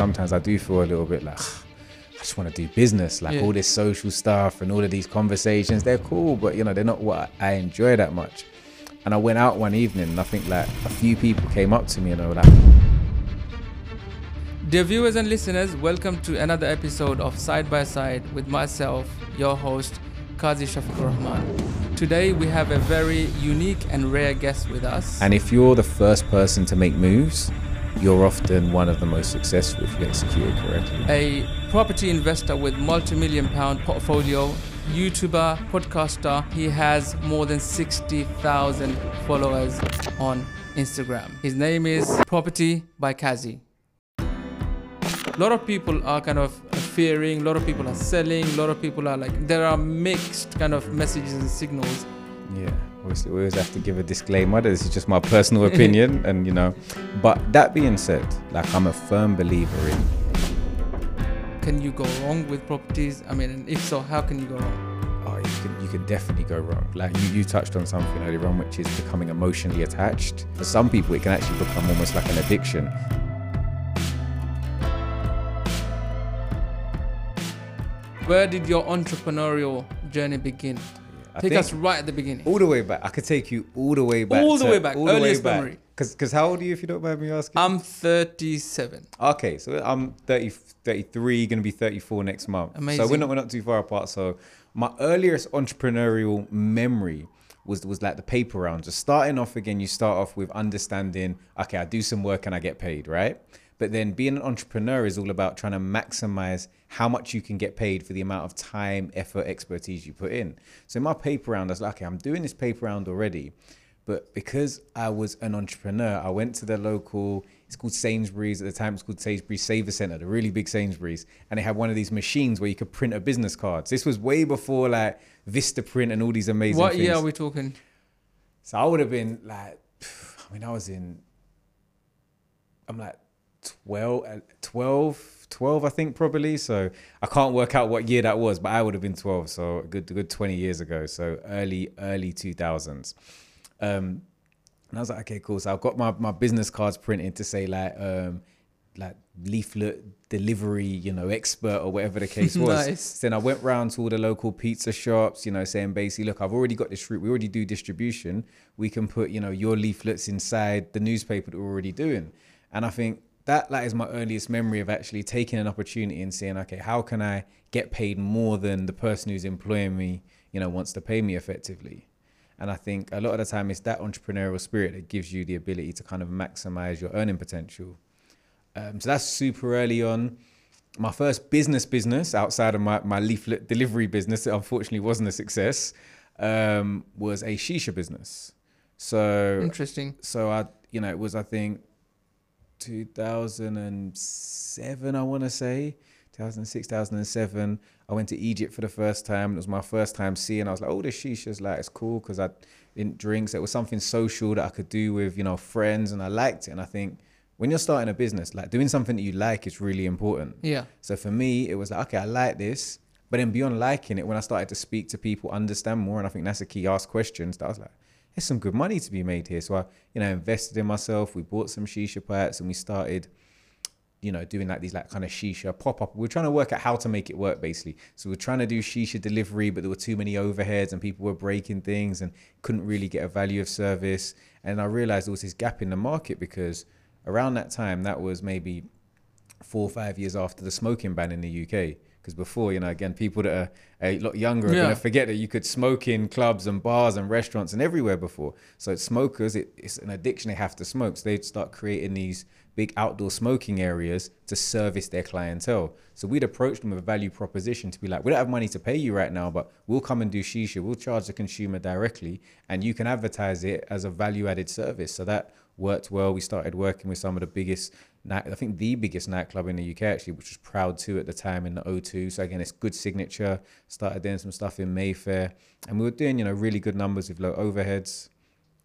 Sometimes I do feel a little bit like I just want to do business, like Yeah. all this social stuff and all of these conversations. They're cool, but you know they're not what I enjoy that much. And I went out one evening, and I think like a few people came up to me and they were like, Dear viewers and listeners, welcome to another episode of Side by Side with myself, your host, Kazi Shafiq Rahman. Today we have a very unique and rare guest with us. And if you're the first person to make moves, you're often one of the most successful if you execute it correctly. a property investor with multi-million pound portfolio, YouTuber, podcaster. He has more than 60,000 followers on Instagram. His name is Property by Kazy. A lot of people are kind of fearing, a lot of people are selling, a lot of people are like, there are mixed kind of messages and signals. Yeah, obviously, we always have to give a disclaimer. that This is just my personal opinion, and you know. But that being said, like I'm a firm believer in Can you go wrong with properties? I mean, and if so, how can you go wrong? oh, you can you can definitely go wrong. Like you, you touched on something earlier on, which is becoming emotionally attached. For some people, it can actually become almost like an addiction. Where did your entrepreneurial journey begin? I Take us right at the beginning. all the way back. I could take you all the way back. All the to- way back, earliest memory. Because because how old are you if you don't mind me asking? I'm 37. Okay, so I'm 30, 33, going to be 34 next month. Amazing. So we're not, we're not too far apart. So my earliest entrepreneurial memory was was like the paper round. Just starting off again, you start off with understanding, okay, I do some work and I get paid, right? But then being an entrepreneur is all about trying to maximize how much you can get paid for the amount of time, effort, expertise you put in. So in my paper round, I was like, okay, I'm doing this paper round already. But because I was an entrepreneur, I went to the local, it's called Sainsbury's at the time, it's called Sainsbury's Savacentre, the really big Sainsbury's. And they had one of these machines where you could print a business cards. This was way before like Vistaprint and all these amazing What things. year are we talking? So I would have been like, I mean, I was in, I'm like 12, uh, 12, 12, I think probably. So I can't work out what year that was, but I would have been 12. So a good, a good 20 years ago. So early, early 2000s. Um, and I was like, okay, cool. So I've got my, my business cards printed to say like, um, like leaflet delivery, you know, expert or whatever the case was. Nice. Then I went round to all the local pizza shops, you know, saying basically, look, I've already got this route. We already do distribution. We can put, you know, your leaflets inside the newspaper that we're already doing. And I think that that is my earliest memory of actually taking an opportunity and saying, okay, how can I get paid more than the person who's employing me, you know, wants to pay me effectively. And I think a lot of the time it's that entrepreneurial spirit that gives you the ability to kind of maximize your earning potential. Um, so that's super early on. My first business business outside of my, my leaflet delivery business that unfortunately wasn't a success um, was a shisha business. So Interesting. so I you know it was I think 2007 I want to say 2006 2007 I went to Egypt for the first time. It was my first time seeing I was like oh the shisha's like it's cool because I didn't drink. So it was something social that I could do with you know friends and I liked it. And I think when you're starting a business like doing something that you like is really important. Yeah. so for me, it was like, okay, I like this. But then beyond liking it, when I started to speak to people, understand more, and I think that's the key, ask questions, that I was like, there's some good money to be made here. So I, you know, invested in myself. We bought some shisha pipes and we started, you know, doing like these like kind of shisha pop-up. We are trying to work out how to make it work basically. So we are trying to do shisha delivery, but there were too many overheads and people were breaking things and couldn't really get a value of service. And I realized there was this gap in the market because around that time, that was maybe four or five years after the smoking ban in the UK. Because before, you know, again, people that are a lot younger are Yeah. going to forget that you could smoke in clubs and bars and restaurants and everywhere before. So smokers, it, it's an addiction. They have to smoke. So they'd start creating these big outdoor smoking areas to service their clientele. So we'd approach them with a value proposition to be like, we don't have money to pay you right now, but we'll come and do shisha. We'll charge the consumer directly and you can advertise it as a value added service. So that worked well. We started working with some of the biggest, night, I think the biggest nightclub in the UK actually, which was Proud 2 at the time in the O2. So again, it's good signature. Started doing some stuff in Mayfair and we were doing, you know, really good numbers with low overheads.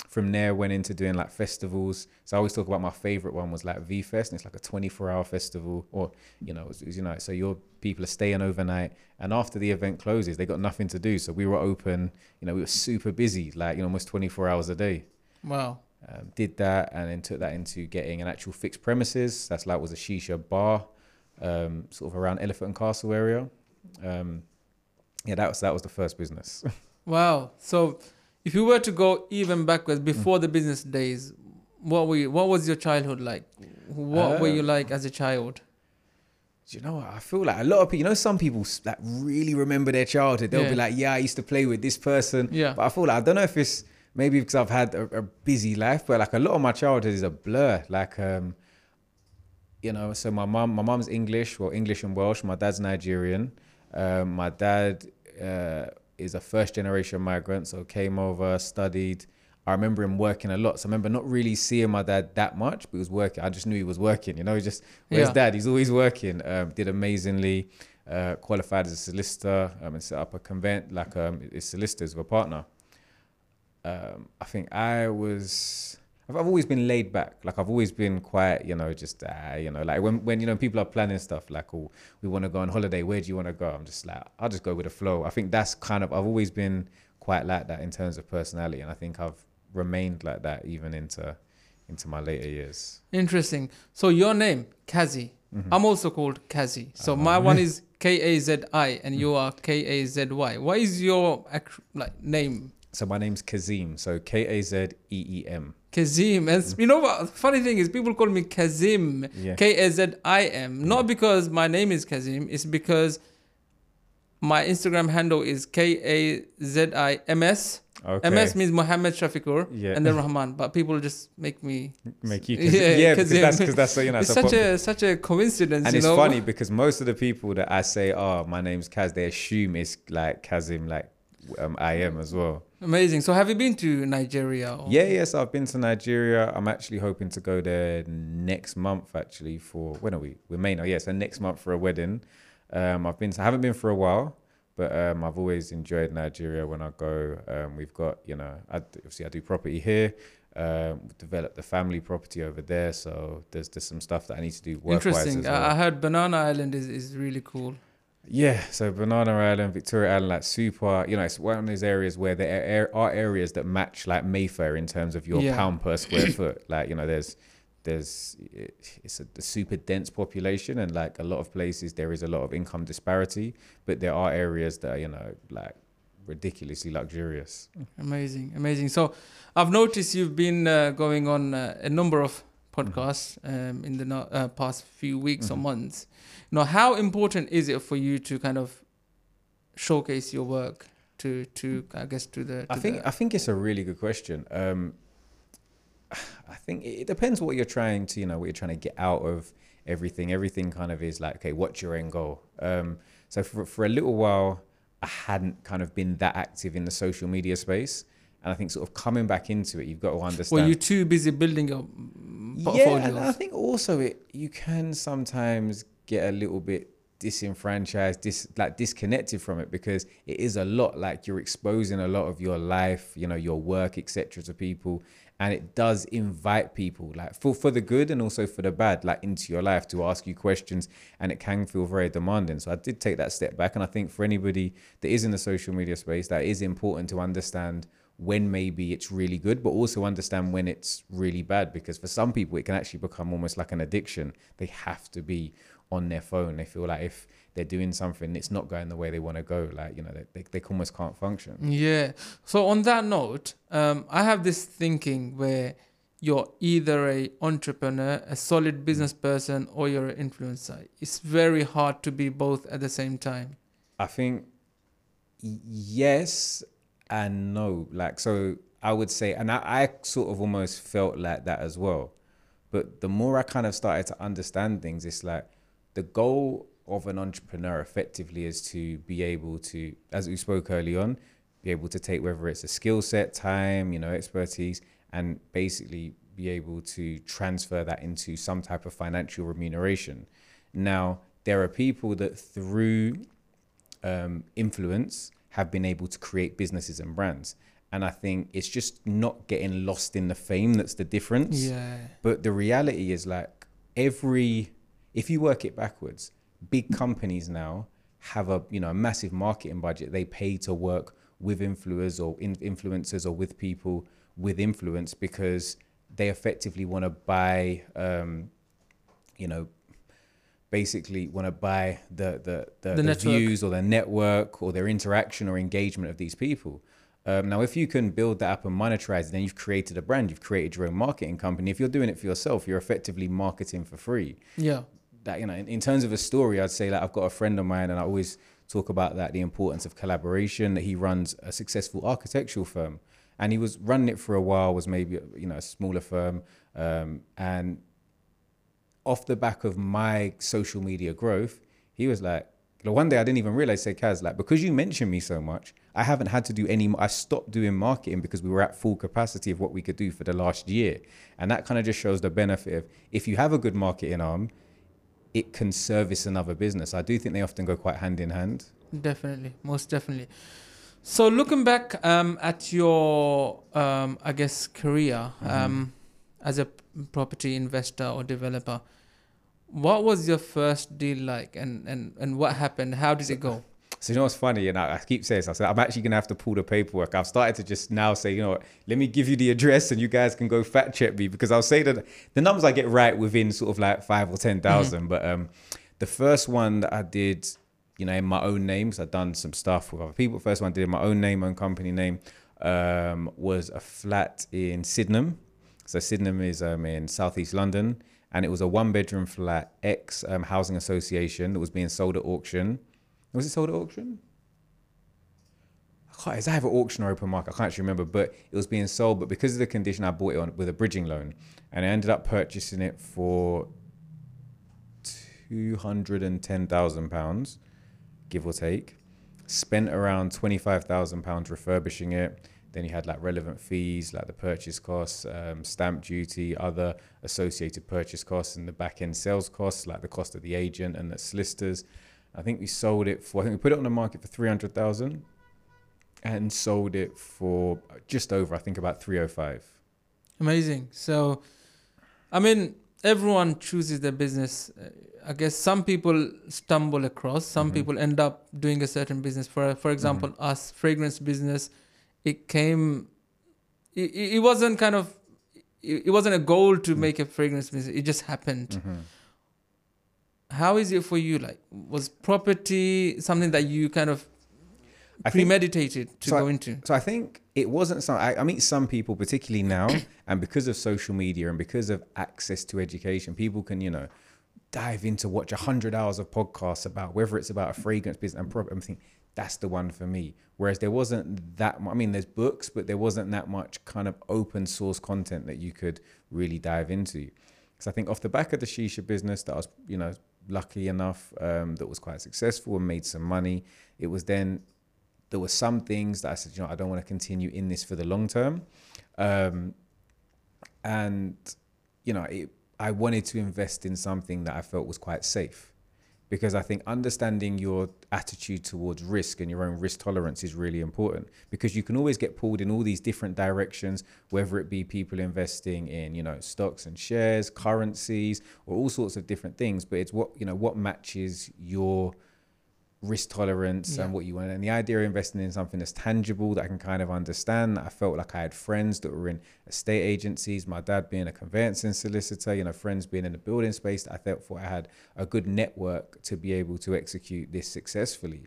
From there, went into doing like festivals. So I always talk about my favorite one was like V Fest, and it's like a 24 hour festival, or you know, it's, it's, you know, so your people are staying overnight, and after the event closes, they got nothing to do. So we were open, you know, we were super busy, like you know, almost 24 hours a day. Wow. Um, did that, and then took that into getting an actual fixed premises. That's like was a shisha bar. um, sort of around Elephant and Castle area. Um, yeah, that was that was the first business. Wow. So, if you were to go even backwards before the business days, what were you, what was your childhood like? What were you Um, like as a child? Do you know what? I feel like a lot of people, you know, some people like really remember their childhood. They'll be like, yeah, I used to play with this person. Yeah. But I feel like, I don't know if it's maybe because I've had a, a busy life, but like a lot of my childhood is a blur. Like, um, you know, so my mum, my mum's English, well, English and Welsh. My dad's Nigerian. Um, my dad uh, is a first generation migrant, so came over, studied. I remember him working a lot. So I remember not really seeing my dad that much, but he was working. I just knew he was working, you know, he just where's Yeah. dad? He's always working. Um, did amazingly, uh, qualified as a solicitor um, and set up a convent, like um, his solicitors were a partner. Um, I think I was, I've, I've always been laid back. Like I've always been quiet, you know, just, uh, you know, like when, when, you know, people are planning stuff like, oh, we want to go on holiday. Where do you want to go? I'm just like, I'll just go with the flow. I think that's kind of, I've always been quite like that in terms of personality. And I think I've remained like that even into, into my later years. Interesting. So your name, Kazi. Mm-hmm. I'm also called Kazi. So Uh-huh. my one is K A Z I, and you are K A Z Y. Why is your like name? So my name's Kazeem. So K A Z E E M. Kazeem. And you know what? Funny thing is, people call me Kazim. Yeah. K A Z I M. Not because my name is Kazim. It's because my Instagram handle is K A Z I M S. Okay. MS means Mohammed Shafiqur, Yeah. and then Rahman. But people just make me. Make you Yeah, Kazim. Yeah, because Kazim. that's because that's you know. It's such a such a coincidence. and it's know? funny because most of the people that I say, "Oh, my name's Kaz," they assume it's like Kazim, like um, I am as well. Amazing. So have you been to Nigeria? Or? Yeah, yes, I've been to Nigeria. I'm actually hoping to go there next month. Actually, for when are we? We're May now. Yeah, so next month for a wedding. Um, I've been. To, I haven't been for a while, but um, I've always enjoyed Nigeria when I go. Um, we've got, you know, I, obviously I do property here. Um, we've developed the family property over there, so there's there's some stuff that I need to do work-wise Interesting. well. I heard Banana Island is, is really cool. Yeah, so Banana Island, Victoria Island, like super, you know, it's one of those areas where there are areas that match like Mayfair in terms of your Yeah. pound per square foot. Like, you know, there's, there's, it's a, a super dense population, and like a lot of places, there is a lot of income disparity, but there are areas that are, you know, like ridiculously luxurious. Amazing, amazing. So, I've noticed you've been uh, going on uh, a number of podcasts um, in the uh, past few weeks or Mhm. months. You know, how important is it for you to kind of showcase your work to to I guess to the? To I think the- I think it's a really good question. Um, I think it it depends what you're trying to, you know, what you're trying to get out of everything. Everything kind of is like, okay, what's your end goal? Um, so for for a little while, I hadn't kind of been that active in the social media space, and I think sort of coming back into it, you've got to understand. Well, you're too busy building your mm, Yeah, and I think also it you can sometimes get a little bit disenfranchised, dis like disconnected from it because it is a lot. Like you're exposing a lot of your life, you know, your work, etc., to people, and it does invite people, like for for the good and also for the bad, like into your life to ask you questions, and it can feel very demanding. So I did take that step back, and I think for anybody that is in the social media space, that is important to understand when maybe it's really good, but also understand when it's really bad. Because for some people, it can actually become almost like an addiction. They have to be on their phone. They feel like if they're doing something, it's not going the way they want to go. Like, you know, they, they, they almost can't function. Yeah. So on that note, um, I have this thinking where you're either a entrepreneur, a solid business person, or you're an influencer. It's very hard to be both at the same time. I think yes and no. Like, so I would say, and I, I sort of almost felt like that as well. But the more I kind of started to understand things, it's like the goal of an entrepreneur effectively is to be able to, as we spoke early on, be able to take whether it's a skill set, time, you know, expertise, and basically be able to transfer that into some type of financial remuneration. Now, there are people that through um, influence have been able to create businesses and brands. And I think it's just not getting lost in the fame that's the difference. Yeah. But the reality is like every if you work it backwards, big companies now have a you know a massive marketing budget. They pay to work with influencers or in, influencers or with people with influence because they effectively want to buy um, you know basically want to buy the the the, The the, views or the network or their interaction or engagement of these people. Um, now, if you can build that up and monetize it, then you've created a brand, you've created your own marketing company. If you're doing it for yourself, you're effectively marketing for free Yeah. that you know in, in terms of a story i'd say like i've got a friend of mine and i always talk about that the importance of collaboration that he runs a successful architectural firm and he was running it for a while was maybe you know a smaller firm um, and off the back of my social media growth he was like one day I didn't even realize, say, Kaz, like, because you mentioned me so much, I haven't had to do any, I stopped doing marketing because we were at full capacity of what we could do for the last year. And that kind of just shows the benefit of if you have a good marketing arm, it can service another business. I do think they often go quite hand in hand. Definitely, most definitely. So looking back um, at your, um, I guess, career um, as a property investor or developer, what was your first deal like, and and and what happened? How did it go? So you know what's funny, and I, I keep saying this. I said I'm actually gonna have to pull the paperwork. I've started to just now say, you know, what, let me give you the address, and you guys can go fact check me because I'll say that the numbers I get right within sort of like five or ten But um, the first one that I did, you know, in my own name, 'cause I've done some stuff with other people. First one I did in my own name, own company name, um, was a flat in Sydenham. So Sydenham is um, in southeast London, and it was a one-bedroom flat, ex um, housing association that was being sold at auction. Was it sold at auction? I can't, it's either auction or open market. I can't actually remember, but it was being sold. But because of the condition, I bought it on with a bridging loan, and I ended up purchasing it for two hundred and ten thousand pounds, give or take. Spent around twenty five thousand pounds refurbishing it. Then you had like relevant fees, like the purchase costs, um, stamp duty, other associated purchase costs, and the back end sales costs, like the cost of the agent and the solicitors. I think we sold it for. I think we put it on the market for three hundred thousand, and sold it for just over. I think about three hundred five. Amazing. So, I mean, everyone chooses their business. I guess some people stumble across. Some Mhm. people end up doing a certain business. For for example, us fragrance business, it came. It, it wasn't kind of. It, it wasn't a goal to Mm. make a fragrance business. It just happened. Mm-hmm. How is it for you? Like, was property something that you kind of I think premeditated to So I- go into? So I think it wasn't some. I, I meet some people, particularly now, and because of social media and because of access to education, people can you know dive into watch a hundred hours of podcasts about whether it's about a fragrance business and property. I'm thinking that's the one for me. Whereas there wasn't that. mu- I mean, there's books, but there wasn't that much kind of open source content that you could really dive into. Because I think off the back of the shisha business that I was, you know, lucky enough um, that was quite successful and made some money. It was then there were some things that I said, you know, I don't want to continue in this for the long term. Um, and, you know, it, I wanted to invest in something that I felt was quite safe because I think understanding your attitude towards risk and your own risk tolerance is really important because you can always get pulled in all these different directions, whether it be people investing in, you know, stocks and shares, currencies, or all sorts of different things. But it's what, you know, what matches your risk tolerance Yeah. and what you want. And the idea of investing in something that's tangible that I can kind of understand. I felt like I had friends that were in estate agencies, my dad being a conveyancing solicitor, you know, friends being in the building space. I felt I had a good network to be able to execute this successfully.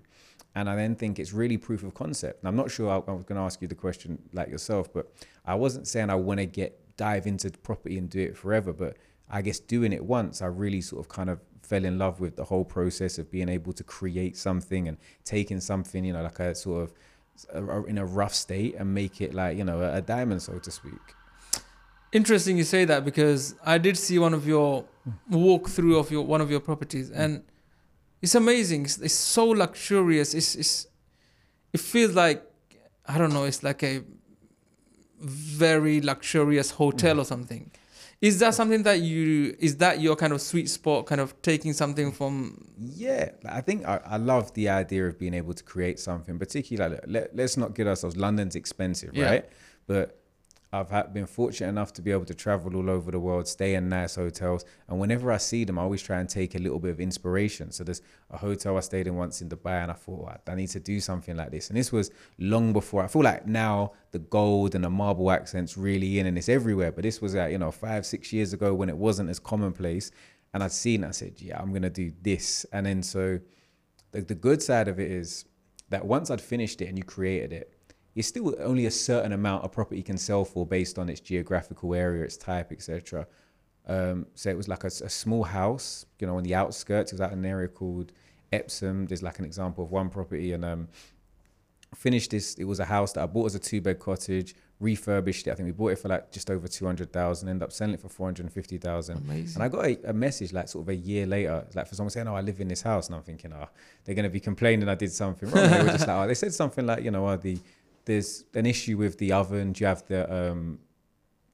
And I then think it's really proof of concept. And I'm not sure I, I was going to ask you the question like yourself, but I wasn't saying I want to get dive into property and do it forever, but I guess doing it once, I really sort of kind of fell in love with the whole process of being able to create something and taking something, you know, like a sort of uh, in a rough state and make it like, you know, a, a diamond, so to speak. Interesting you say that because I did see one of your walkthrough of your one of your properties and it's amazing. It's, it's so luxurious. It's, it's it feels like I don't know. It's like a very luxurious hotel or something. Is that something that you is that your kind of sweet spot? Kind of taking something from Yeah, I think I, I love the idea of being able to create something, particularly let, let's not kid ourselves. London's expensive, Yeah. right? But I've been fortunate enough to be able to travel all over the world, stay in nice hotels, and whenever I see them, I always try and take a little bit of inspiration. So there's a hotel I stayed in once in Dubai, and I thought "Oh, I need to do something like this. And this was long before. I feel like now the gold and the marble accents really in, and it's everywhere. But this was like you know five, six years ago when it wasn't as commonplace. and I'd seen. I said, yeah, I'm gonna do this, and then so the, the good side of it is that once I'd finished it and you created it, it's still only a certain amount a property can sell for based on its geographical area, its type, etc. Um, so it was like a, a small house, you know, on the outskirts. It was at an area called Epsom. There's like an example of one property, and um, finished this. It was a house that I bought as a two bed cottage, refurbished it. I think we bought it for like just over two hundred thousand. Ended up selling it for four hundred and fifty thousand. Amazing. And I got a, a message like sort of a year later, like for someone saying, "Oh, I live in this house," and I'm thinking, "Oh, they're gonna be complaining I did something wrong." they were just like, "Oh, they said something like, you know, oh, the there's an issue with the oven. Do you have the um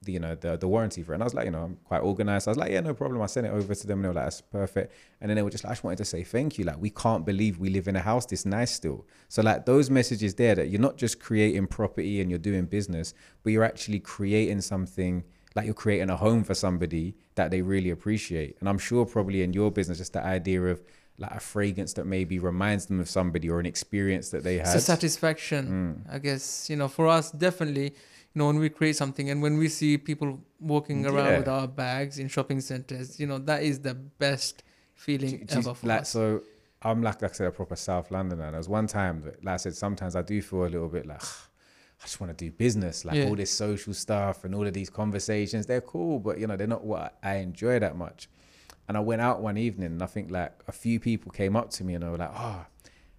the you know the the warranty for it. And I was like, you know, I'm quite organized. I was like, yeah, no problem. I sent it over to them. And they were like, that's perfect. And then they were just like, I just wanted to say thank you. Like, we can't believe we live in a house this nice still. So like those messages there that you're not just creating property and you're doing business, but you're actually creating something like you're creating a home for somebody that they really appreciate. And I'm sure probably in your business, just the idea of like a fragrance that maybe reminds them of somebody or an experience that they had. It's a satisfaction, Mm. I guess. You know, for us, definitely. You know, when we create something and when we see people walking around Yeah. with our bags in shopping centers, you know, that is the best feeling Do- do ever for like us. so I'm like, like I said, a proper South Londoner. And there was one time that, like I said, sometimes I do feel a little bit like I just want to do business, like Yeah. all this social stuff and all of these conversations. They're cool, but you know, they're not what I enjoy that much. And I went out one evening, and I think like a few people came up to me and they were like, "Oh,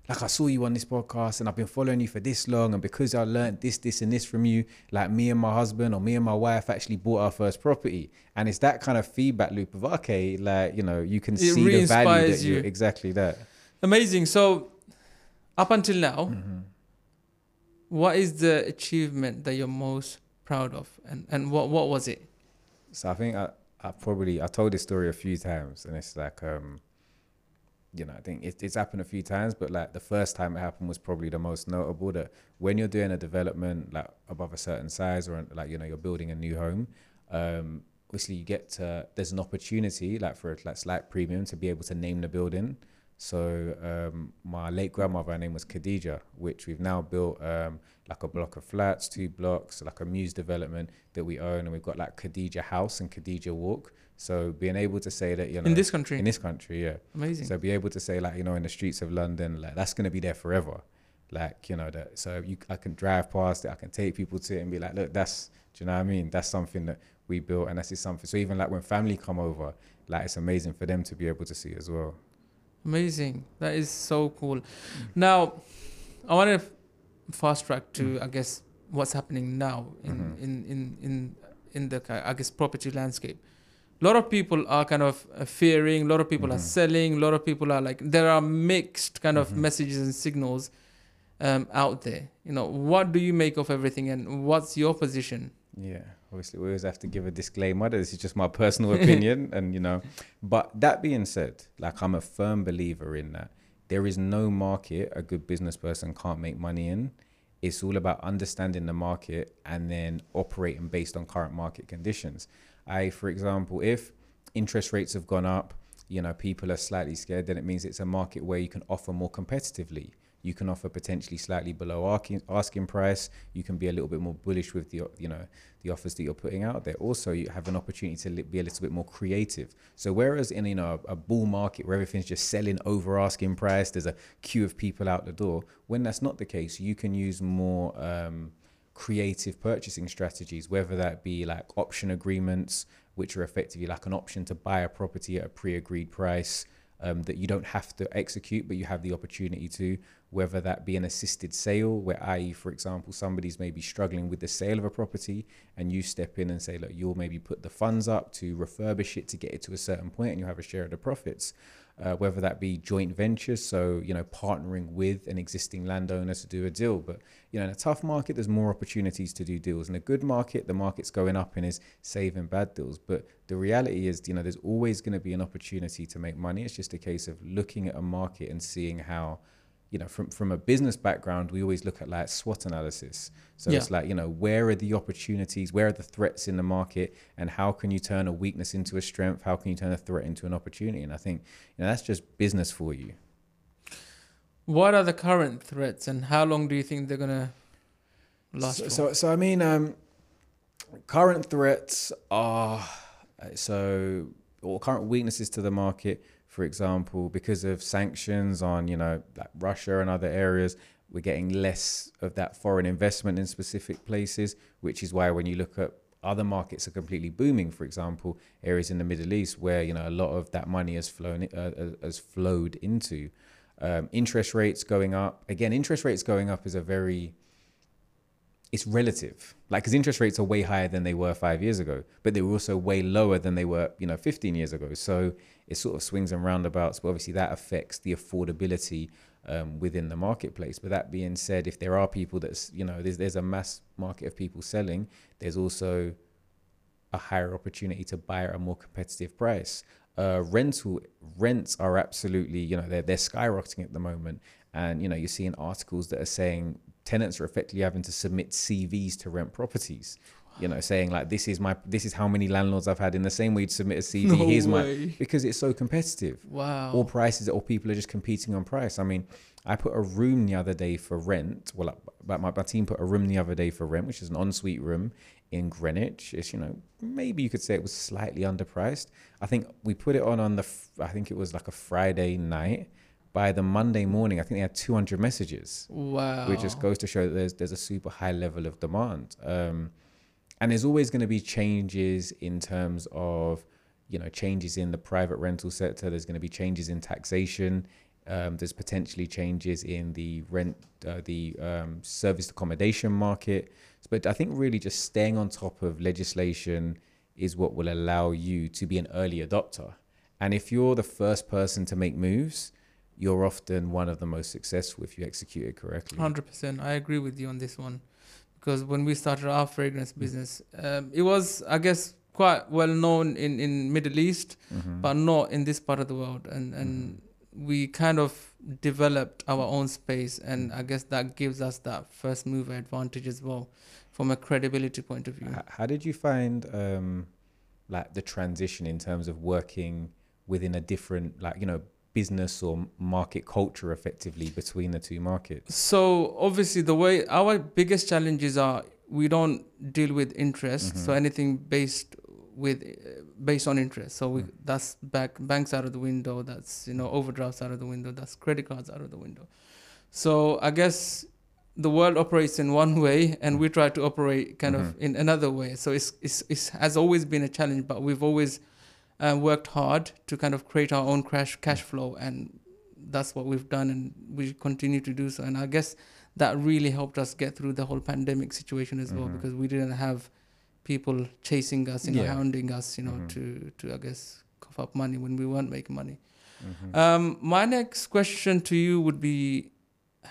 like I saw you on this podcast, and I've been following you for this long, and because I learned this, this, and this from you, like me and my husband or me and my wife actually bought our first property." And it's that kind of feedback loop of okay, like you know, you can It see the value that you you. exactly that. Amazing. So, up until now, Mm-hmm. what is the achievement that you're most proud of, and and what what was it? So I think I, I probably I told this story a few times, and it's like um, you know, I think it, it's happened a few times, but like the first time it happened was probably the most notable. That when you're doing a development like above a certain size, or like you know you're building a new home, um, obviously you get to there's an opportunity like for a like slight premium to be able to name the building. So um, my late grandmother, her name was Khadija, which we've now built um, like a block of flats, two blocks, like a mews development that we own, and we've got like Khadija House and Khadija Walk. So being able to say that you know in this country, in this country, yeah. amazing. So be able to say like you know in the streets of London, like that's gonna be there forever. Like you know that. So you, I can drive past it. I can take people to it and be like, look, that's. Do you know what I mean? That's something that we built, and that's just something. So even like when family come over, like it's amazing for them to be able to see as well. Amazing. That is so cool. Now, I want to fast track to, I guess, what's happening now in, Mhm. in, in, in, in the, I guess, property landscape. A lot of people are kind of uh, fearing, a lot of people are Mhm. selling, a lot of people are like, there are mixed kind of Mhm. messages and signals um, out there. You know, what do you make of everything and what's your position? Yeah, obviously we always have to give a disclaimer this is just my personal opinion, and you know. But that being said, like I'm a firm believer in that there is no market a good business person can't make money in. It's all about understanding the market and then operating based on current market conditions. I, for example, if interest rates have gone up, you know, people are slightly scared, then it means it's a market where you can offer more competitively. You can offer potentially slightly below asking, price. You can be a little bit more bullish with the, you know, the offers that you're putting out there. Also, you have an opportunity to be a little bit more creative. So whereas in you know a bull market where everything's just selling over asking price, there's a queue of people out the door. When that's not the case, you can use more um, creative purchasing strategies, whether that be like option agreements, which are effectively like an option to buy a property at a pre-agreed price. Um, that you don't have to execute, but you have the opportunity to, whether that be an assisted sale, where, i.e., for example, somebody's maybe struggling with the sale of a property, and you step in and say, look, you'll maybe put the funds up to refurbish it to get it to a certain point, and you have a share of the profits. Uh, whether that be joint ventures, so you know, partnering with an existing landowner to do a deal. But you know, in a tough market, there's more opportunities to do deals. In a good market, the market's going up and is saving bad deals. But the reality is, you know, there's always going to be an opportunity to make money. It's just a case of looking at a market and seeing how you know, from from a business background, we always look at like SWOT analysis. So Yeah. it's like, you know, where are the opportunities, where are the threats in the market, and how can you turn a weakness into a strength? How can you turn a threat into an opportunity? And I think, you know, that's just business for you. What are the current threats and how long do you think they're going to last So, so, so I mean, um, current threats are uh, so or current weaknesses to the market. For example, because of sanctions on you know like Russia and other areas, we're getting less of that foreign investment in specific places, which is why when you look at other markets are completely booming. For example, areas in the Middle East where you know a lot of that money has flown uh, uh, has flowed into. Um, interest rates going up again. Interest rates going up is a very it's relative. Like, because interest rates are way higher than they were five years ago, but they were also way lower than they were, you know, 15 years ago. So it sort of swings and roundabouts. But obviously, that affects the affordability um, within the marketplace. But that being said, if there are people that's, you know, there's, there's a mass market of people selling, there's also a higher opportunity to buy at a more competitive price. Uh, rental rents are absolutely, you know, they're, they're skyrocketing at the moment. And, you know, you're seeing articles that are saying tenants are effectively having to submit CVs to rent properties. You know, saying like this is my this is how many landlords I've had in the same way you'd submit a CV. No Here's way. my because it's so competitive. Wow. All prices or people are just competing on price. I mean, I put a room the other day for rent. Well, but my, my team put a room the other day for rent, which is an ensuite room in Greenwich. It's you know maybe you could say it was slightly underpriced. I think we put it on on the I think it was like a Friday night. By the Monday morning, I think they had 200 messages wow. which just goes to show that there's there's a super high level of demand. Um, and there's always going to be changes in terms of you know changes in the private rental sector. There's going to be changes in taxation. Um, there's potentially changes in the rent, uh, the um, service accommodation market. But I think really just staying on top of legislation is what will allow you to be an early adopter. And if you're the first person to make moves, you're often one of the most successful if you execute it correctly. Hundred percent. I agree with you on this one, because when we started our fragrance Mm. business, um, it was, I guess, quite well known in in Middle East, Mhm. but not in this part of the world, and and we kind of developed our own space, and I guess that gives us that first mover advantage as well, from a credibility point of view. How did you find um, like the transition in terms of working within a different like you know business or market culture effectively between the two markets? So obviously, the way our biggest challenges are, we don't deal with interest. So Mhm. anything based with based on interest. So we, Mm. that's back banks out of the window. That's you know overdrafts out of the window. That's credit cards out of the window. So I guess the world operates in one way, and we try to operate kind of Mhm. in another way. So it's it's it has always been a challenge, but we've always uh, worked hard to kind of create our own cash cash flow, and that's what we've done, and we continue to do so. And I guess that really helped us get through the whole pandemic situation as well, Mhm. because we didn't have people chasing us, you know, Yeah. hounding us, you know, Mhm. to to I guess cough up money when we weren't making money. Mhm. Um, my next question to you would be,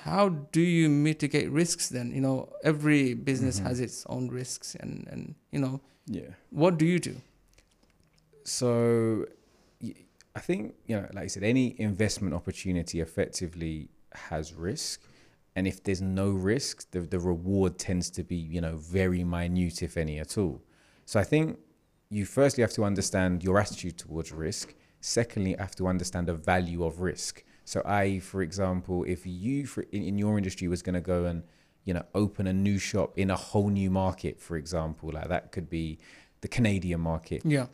how do you mitigate risks? Then you know, every business Mhm. has its own risks, and and you know, yeah. what do you do? So I think, you know, like I said, any investment opportunity effectively has risk. And if there's no risk, the, the reward tends to be, you know, very minute, if any at all. So I think you firstly have to understand your attitude towards risk. Secondly, you have to understand the value of risk. So I, for example, if you for in, in your industry was going to go and, you know, open a new shop in a whole new market, for example, like that could be the Canadian market Yeah,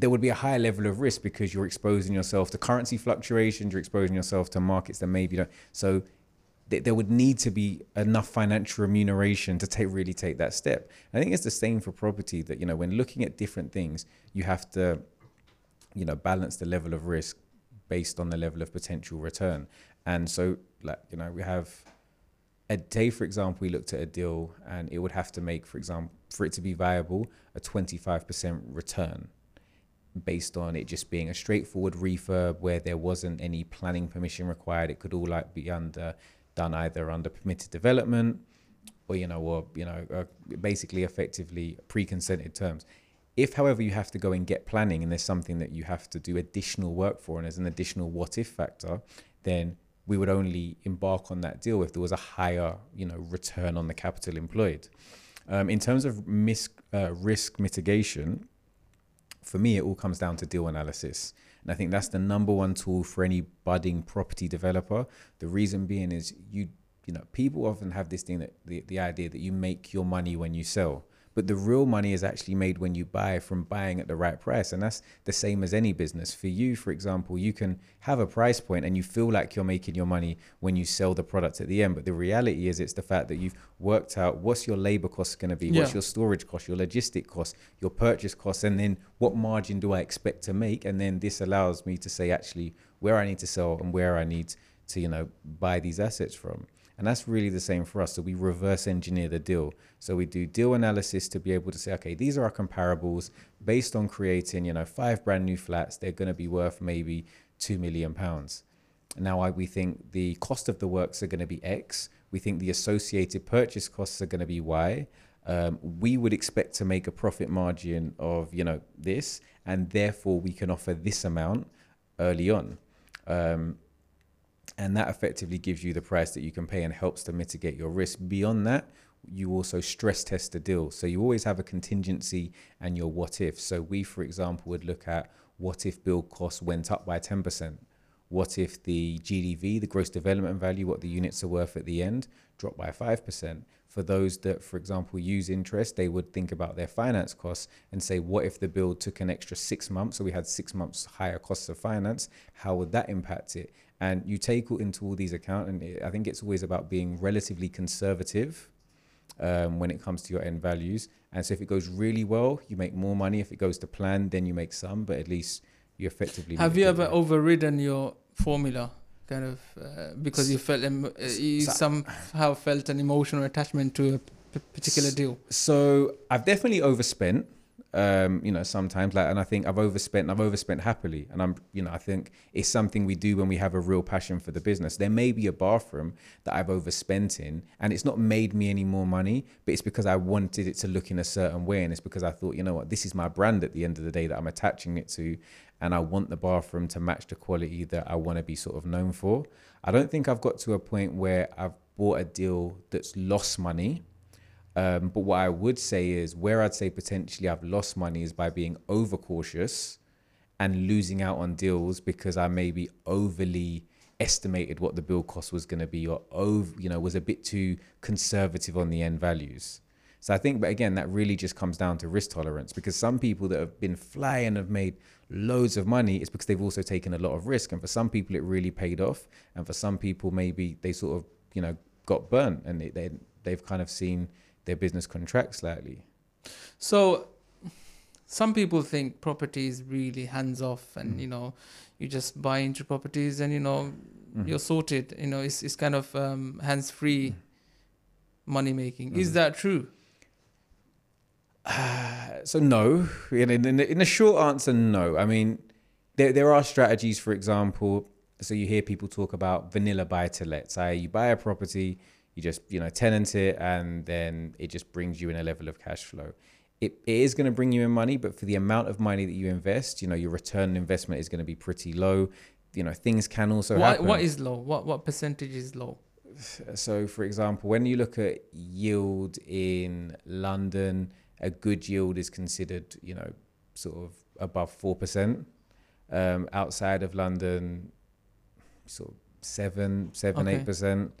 there would be a higher level of risk because you're exposing yourself to currency fluctuations, you're exposing yourself to markets that maybe don't. So th- there would need to be enough financial remuneration to take really take that step. I think it's the same for property that you know when looking at different things, you have to you know balance the level of risk based on the level of potential return. And so like you know we have a day for example we looked at a deal and it would have to make for example for it to be viable a 25% return based on it just being a straightforward refurb where there wasn't any planning permission required. It could all like be under done either under permitted development or you know or you know uh, basically effectively pre-consented terms. If, however, you have to go and get planning and there's something that you have to do additional work for and there's an additional what if factor, then we would only embark on that deal if there was a higher, you know, return on the capital employed. Um, in terms of mis- uh, risk mitigation, for me, it all comes down to deal analysis. And I think that's the number one tool for any budding property developer. The reason being is you, you know, people often have this thing that the, the idea that you make your money when you sell. But the real money is actually made when you buy from buying at the right price. And that's the same as any business. For you, for example, you can have a price point and you feel like you're making your money when you sell the product at the end. But the reality is, it's the fact that you've worked out what's your labor cost going to be, what's your storage cost, your logistic cost, your purchase cost, and then what margin do I expect to make? And then this allows me to say actually where I need to sell and where I need to, you know, buy these assets from. And that's really the same for us. So we reverse engineer the deal. So we do deal analysis to be able to say, okay, these are our comparables based on creating, you know, five brand new flats. They're going to be worth maybe two million pounds. Now I, we think the cost of the works are going to be X. We think the associated purchase costs are going to be Y. Um, we would expect to make a profit margin of you know this, and therefore we can offer this amount early on. Um, and that effectively gives you the price that you can pay and helps to mitigate your risk. Beyond that, you also stress test the deal. So you always have a contingency and your what if. So we, for example, would look at what if build costs went up by 10%? What if the GDV, the gross development value, what the units are worth at the end, dropped by 5%? For those that, for example, use interest, they would think about their finance costs and say, what if the bill took an extra six months? So we had six months higher costs of finance. How would that impact it? And you take all into all these account, and it, I think it's always about being relatively conservative um, when it comes to your end values. And so if it goes really well, you make more money. If it goes to plan, then you make some, but at least you effectively. Have you ever overridden your formula, kind of, uh, because you felt em- uh, you so- somehow felt an emotional attachment to a p- particular deal? So I've definitely overspent. Um, you know, sometimes like, and I think I've overspent. and I've overspent happily, and I'm, you know, I think it's something we do when we have a real passion for the business. There may be a bathroom that I've overspent in, and it's not made me any more money, but it's because I wanted it to look in a certain way, and it's because I thought, you know what, this is my brand at the end of the day that I'm attaching it to, and I want the bathroom to match the quality that I want to be sort of known for. I don't think I've got to a point where I've bought a deal that's lost money. Um, but what I would say is where I'd say potentially I've lost money is by being overcautious and losing out on deals because I maybe overly estimated what the bill cost was going to be or over, you know, was a bit too conservative on the end values. So I think, but again, that really just comes down to risk tolerance because some people that have been flying have made loads of money is because they've also taken a lot of risk. And for some people, it really paid off. And for some people, maybe they sort of, you know, got burnt and they, they, they've kind of seen their business contract slightly. So, some people think property is really hands off, and Mm. you know, you just buy into properties, and you know, Mhm. you're sorted. You know, it's it's kind of um, hands free money making. Is that true? So no, in, in, in a short answer, no. I mean, there there are strategies. For example, so you hear people talk about vanilla buy to let. So you buy a property, you just you know tenant it, and then it just brings you in a level of cash flow. It, it is going to bring you in money, but for the amount of money that you invest, you know your return on investment is going to be pretty low. You know things can also what happen. what is low? What what percentage is low? So, for example, when you look at yield in London, a good yield is considered, you know, sort of above four percent. Um, outside of London, sort of seven, seven, eight percent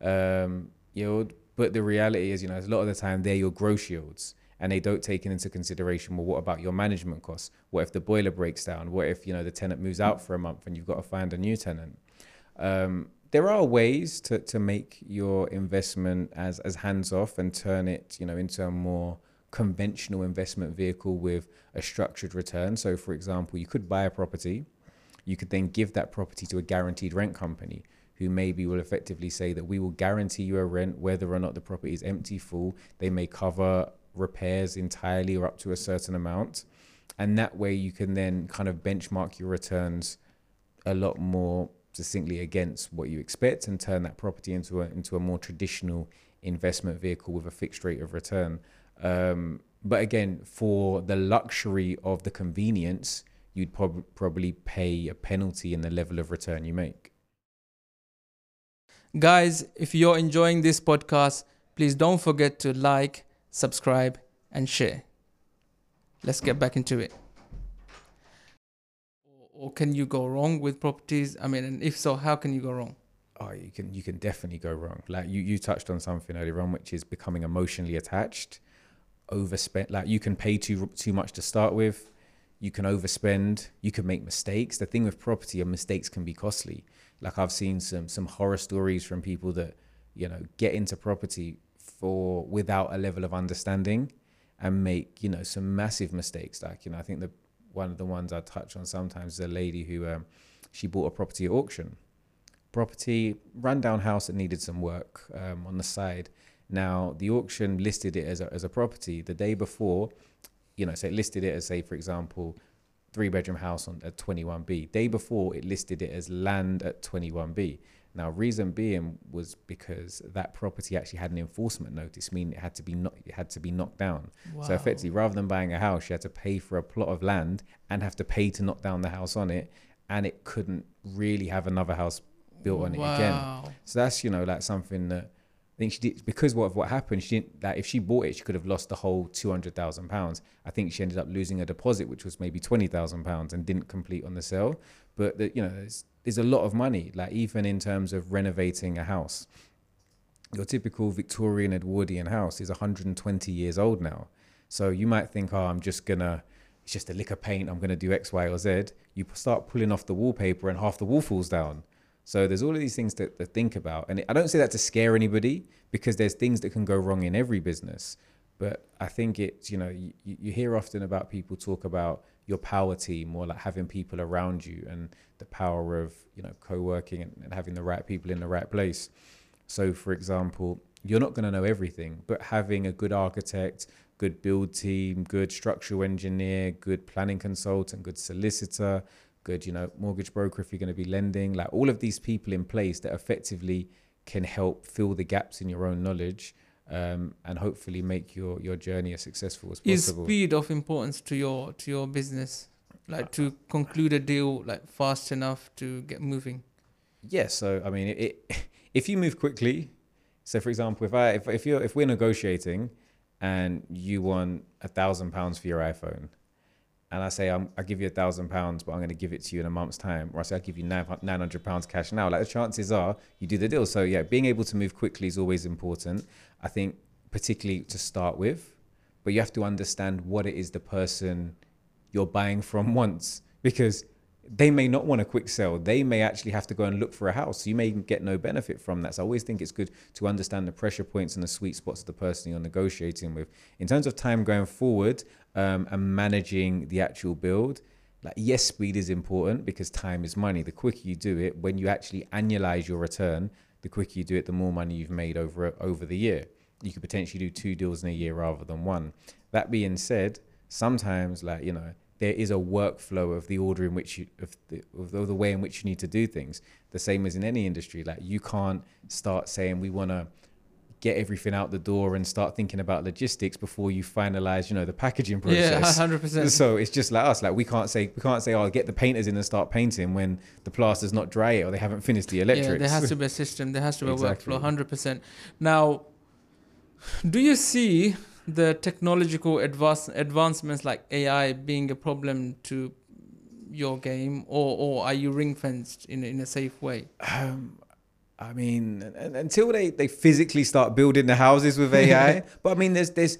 um, yield. But the reality is, you know, a lot of the time they're your gross yields, and they don't take into consideration. Well, what about your management costs? What if the boiler breaks down? What if you know the tenant moves out for a month and you've got to find a new tenant? Um, there are ways to, to make your investment as, as hands off and turn it, you know, into a more conventional investment vehicle with a structured return. So, for example, you could buy a property, you could then give that property to a guaranteed rent company who maybe will effectively say that we will guarantee you a rent whether or not the property is empty full. They may cover repairs entirely or up to a certain amount. And that way you can then kind of benchmark your returns a lot more succinctly against what you expect and turn that property into a into a more traditional investment vehicle with a fixed rate of return. Um, but again, for the luxury of the convenience, you'd prob- probably pay a penalty in the level of return you make. Guys, if you're enjoying this podcast, please don't forget to like, subscribe, and share. Let's get back into it. Or- Or can you go wrong with properties? I mean, and if so, how can you go wrong? Oh, you can you can definitely go wrong. Like you you touched on something earlier on, which is becoming emotionally attached. Overspend. Like you can pay too too much to start with. You can overspend. You can make mistakes. The thing with property, and mistakes can be costly. Like I've seen some some horror stories from people that you know get into property for without a level of understanding and make you know some massive mistakes. Like you know, I think the one of the ones I touch on sometimes is a lady who um, she bought a property at auction. Property rundown house that needed some work um, on the side. Now the auction listed it as a, as a property the day before, you know, so it listed it as say for example, three bedroom house on at 21B. Day before it listed it as land at 21B. Now, reason being was because that property actually had an enforcement notice, meaning it had to be not, it had to be knocked down. Wow. So effectively, rather than buying a house, you had to pay for a plot of land and have to pay to knock down the house on it, and it couldn't really have another house built on it again. So that's you know like something that think she did because what what happened. She didn't that if she bought it, she could have lost the whole two hundred thousand pounds. I think she ended up losing a deposit, which was maybe twenty thousand pounds, and didn't complete on the sale. But the, you know, there's, there's a lot of money. Like even in terms of renovating a house, your typical Victorian Edwardian house is 120 years old now. So you might think, oh, I'm just gonna, it's just a lick of paint. I'm gonna do X, Y, or Z. You start pulling off the wallpaper, and half the wall falls down. So there's all of these things to, to think about, and I don't say that to scare anybody because there's things that can go wrong in every business. But I think it's you know you, you hear often about people talk about your power team or like having people around you and the power of you know co-working and, and having the right people in the right place. So for example, you're not going to know everything, but having a good architect, good build team, good structural engineer, good planning consultant, good solicitor, good you know mortgage broker if you're going to be lending, like all of these people in place that effectively can help fill the gaps in your own knowledge um, and hopefully make your your journey as successful as possible. Is speed of importance to your to your business? Like to conclude a deal like fast enough to get moving. Yeah, so I mean, it, it, if you move quickly, so for example, if I if if you if we're negotiating, and you want a thousand pounds for your iPhone, and I say I'm, I give you a thousand pounds, but I'm going to give it to you in a month's time, or I say I give you nine hundred pounds cash now, like the chances are you do the deal. So yeah, being able to move quickly is always important. I think particularly to start with, but you have to understand what it is the person you're buying from wants because they may not want a quick sell. They may actually have to go and look for a house. You may get no benefit from that. So I always think it's good to understand the pressure points and the sweet spots of the person you're negotiating with. In terms of time going forward um, and managing the actual build, like yes, speed is important because time is money. The quicker you do it, when you actually annualize your return, the quicker you do it, the more money you've made over over the year. You could potentially do two deals in a year rather than one. That being said, sometimes like you know there is a workflow of the order in which you of the, of the, way in which you need to do things the same as in any industry like you can't start saying we want to get everything out the door and start thinking about logistics before you finalize you know the packaging process. Yeah, process hundred percent. so it's just like us like we can't say we can't say oh get the painters in and start painting when the plaster's not dry yet or they haven't finished the electrics Yeah, there has to be a system. There has to be Exactly. a workflow. Hundred percent. Now, do you see the technological advance advancements like AI being a problem to your game, or or are you ring fenced in in a safe way? Um, I mean, un- un- until they, they physically start building the houses with AI. but I mean, there's there's,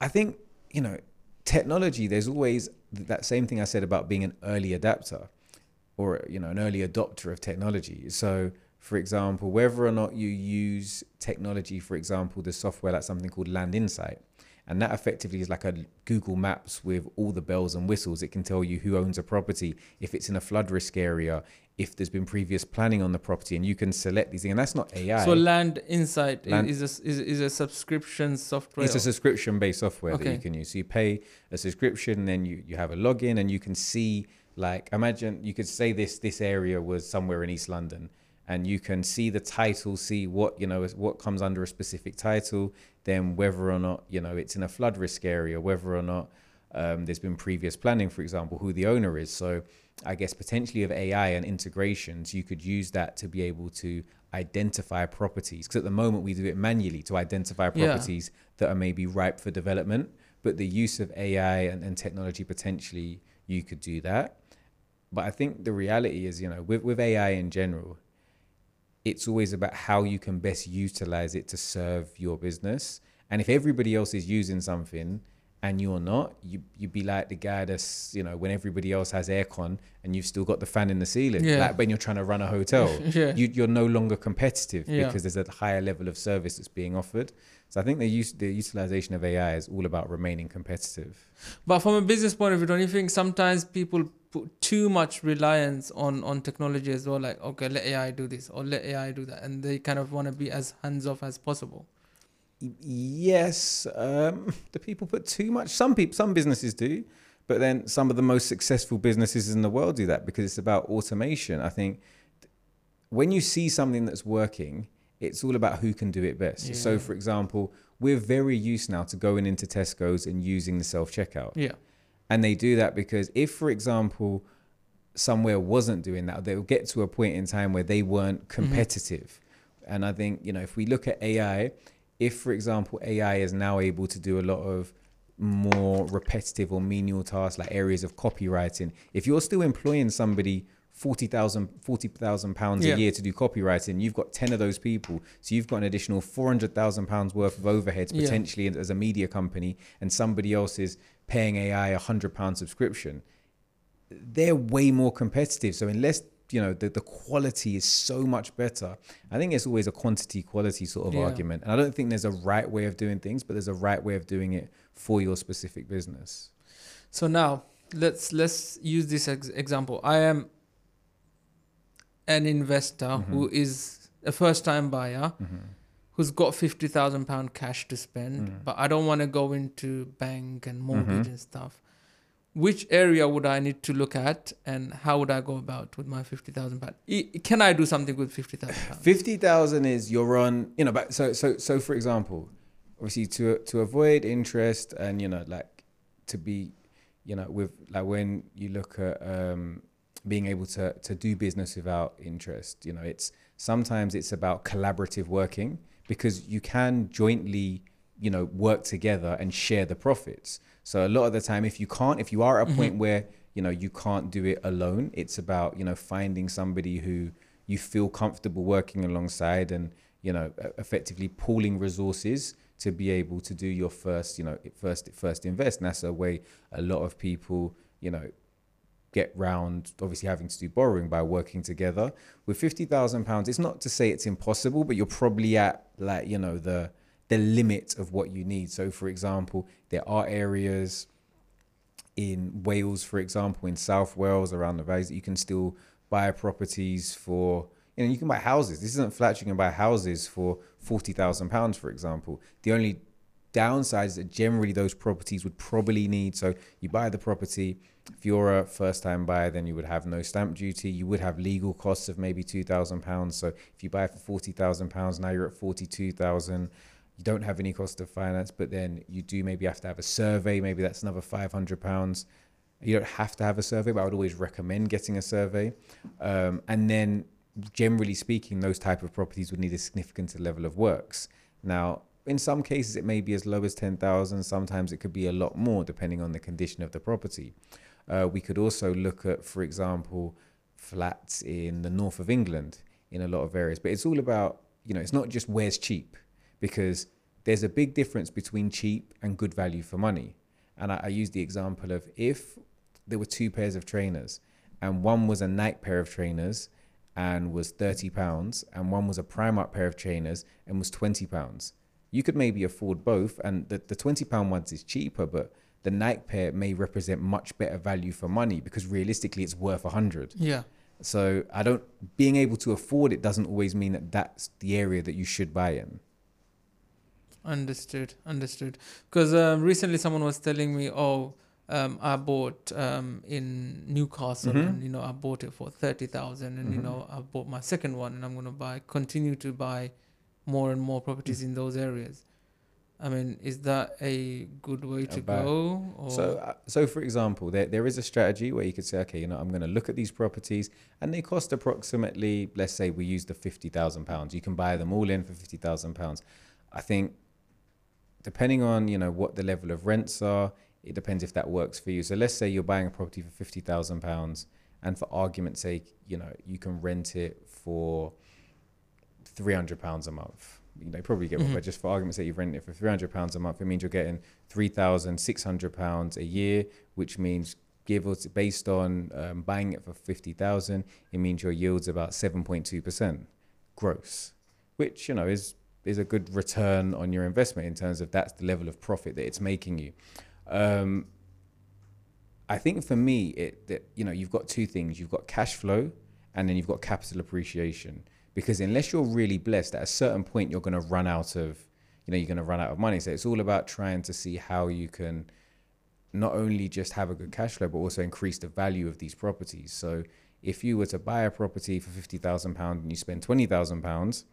I think you know, technology. There's always that same thing I said about being an early adapter, or you know, an early adopter of technology. So, for example, whether or not you use technology, for example, the software like something called Land Insight. And that effectively is like a Google Maps with all the bells and whistles. It can tell you who owns a property, if it's in a flood risk area, if there's been previous planning on the property, and you can select these things. And that's not AI. So Land Insight Land- is a, is, is a subscription software. it's a subscription based software that you can use. So you pay a subscription, then you, you have a login, and you can see like imagine you could say this this area was somewhere in East London, and you can see the title, see what you know what comes under a specific title, then whether or not you know it's in a flood risk area, whether or not um, there's been previous planning, for example, who the owner is. So I guess potentially of AI and integrations, you could use that to be able to identify properties. Because at the moment we do it manually to identify Yeah. properties that are maybe ripe for development. But the use of AI and, and technology potentially you could do that. But I think the reality is, you know, with, with AI in general, it's always about how you can best utilize it to serve your business. And if everybody else is using something and you're not, you you'd be like the guy that's you know when everybody else has aircon and you've still got the fan in the ceiling. Yeah. Like when you're trying to run a hotel, Yeah. you, you're no longer competitive Yeah. because there's a higher level of service that's being offered. So I think the use the utilization of AI is all about remaining competitive. But from a business point of view, don't you think sometimes people put too much reliance on on technology as well? Like, okay, let AI do this or let AI do that, and they kind of want to be as hands off as possible. Yes, um, the people put too much. Some people, some businesses do, but then some of the most successful businesses in the world do that because it's about automation. I think when you see something that's working, it's all about who can do it best. So, for example, we're very used now to going into Tesco's and using the self checkout. Yeah, And they do that because if, for example, somewhere wasn't doing that, they'll get to a point in time where they weren't mm-hmm. competitive. And I think, you know, if we look at AI, if, for example, AI is now able to do a lot of more repetitive or menial tasks like areas of copywriting, if you're still employing somebody 40,000 40,000 pounds Yeah. a year to do copywriting, you've got 10 of those people. So you've got an additional 400,000 pounds worth of overheads Yeah. potentially as a media company and somebody else is paying AI a 100 pound subscription. They're way more competitive. So unless you know the, the quality is so much better i think it's always a quantity quality sort of Yeah. argument and i don't think there's a right way of doing things but there's a right way of doing it for your specific business So now let's let's use this ex- example. I am an investor Mm-hmm. who is a first time buyer who's got fifty thousand pound cash to spend, Mm. but I don't want to go into bank and mortgage Mm-hmm. and stuff. Which area would I need to look at, and how would I go about with my fifty thousand pound? Can I do something with fifty thousand pounds? Fifty thousand is you're on, you know, but so so so for example, obviously to to avoid interest and you know like to be, you know, with like when you look at um, being able to to do business without interest, you know, it's sometimes it's about collaborative working because you can jointly, you know, work together and share the profits. So a lot of the time, if you can't, if you are at a mm-hmm. point where you know you can't do it alone, it's about you know finding somebody who you feel comfortable working alongside and you know effectively pooling resources to be able to do your first you know first first invest and that's a way a lot of people you know get round obviously having to do borrowing by working together with 50,000 pounds it's not to say it's impossible but you're probably at like you know the the limit of what you need so for example there are areas in Wales, for example, in South Wales, around the valleys, that you can still buy properties for, you know, you can buy houses. This isn't flat, you can buy houses for £40,000, for example. The only downside is that generally those properties would probably need, so you buy the property, if you're a first time buyer, then you would have no stamp duty. You would have legal costs of maybe £2,000. So if you buy for £40,000, now you're at 42000 you don't have any cost of finance, but then you do maybe have to have a survey. Maybe that's another five hundred pounds. You don't have to have a survey, but I would always recommend getting a survey. Um, and then, generally speaking, those type of properties would need a significant level of works. Now, in some cases, it may be as low as ten thousand. Sometimes it could be a lot more, depending on the condition of the property. Uh, we could also look at, for example, flats in the north of England in a lot of areas. But it's all about, you know, it's not just where's cheap because there's a big difference between cheap and good value for money. And I, I use the example of if there were two pairs of trainers and one was a Nike pair of trainers and was 30 pounds and one was a Primark pair of trainers and was 20 pounds. You could maybe afford both and the, the 20 pound ones is cheaper, but the Nike pair may represent much better value for money because realistically it's worth a hundred. Yeah. So I don't being able to afford it doesn't always mean that that's the area that you should buy in. Understood, understood. Because um, recently someone was telling me, oh, um, I bought um, in Newcastle, Mhm. and you know I bought it for thirty thousand, and you Mhm. know I bought my second one, and I'm gonna buy, continue to buy more and more properties in those areas. I mean, is that a good way to buy- go? Or So, uh, so for example, there, there is a strategy where you could say, okay, you know, I'm going to look at these properties, and they cost approximately, let's say, we use the fifty thousand pounds. You can buy them all in for fifty thousand pounds. I think, depending on you know what the level of rents are, it depends if that works for you. So, let's say you're buying a property for fifty thousand pounds, and for argument's sake, you know, you can rent it for three hundred pounds a month. you know, probably get Mhm. but just for argument's sake, you've rented it for three hundred pounds a month. It means you're getting three thousand six hundred pounds a year, which means give us based on um, buying it for fifty thousand, it means your yield's about seven point two percent gross, which you know is is a good return on your investment in terms of that's the level of profit that it's making you. Um, I think for me, it that you know you've got two things: you've got cash flow, and then you've got capital appreciation. Because unless you're really blessed, at a certain point you're going to run out of, you know, you're going to run out of money. So it's all about trying to see how you can not only just have a good cash flow, but also increase the value of these properties. So if you were to buy a property for fifty thousand pounds and you spend twenty thousand pounds,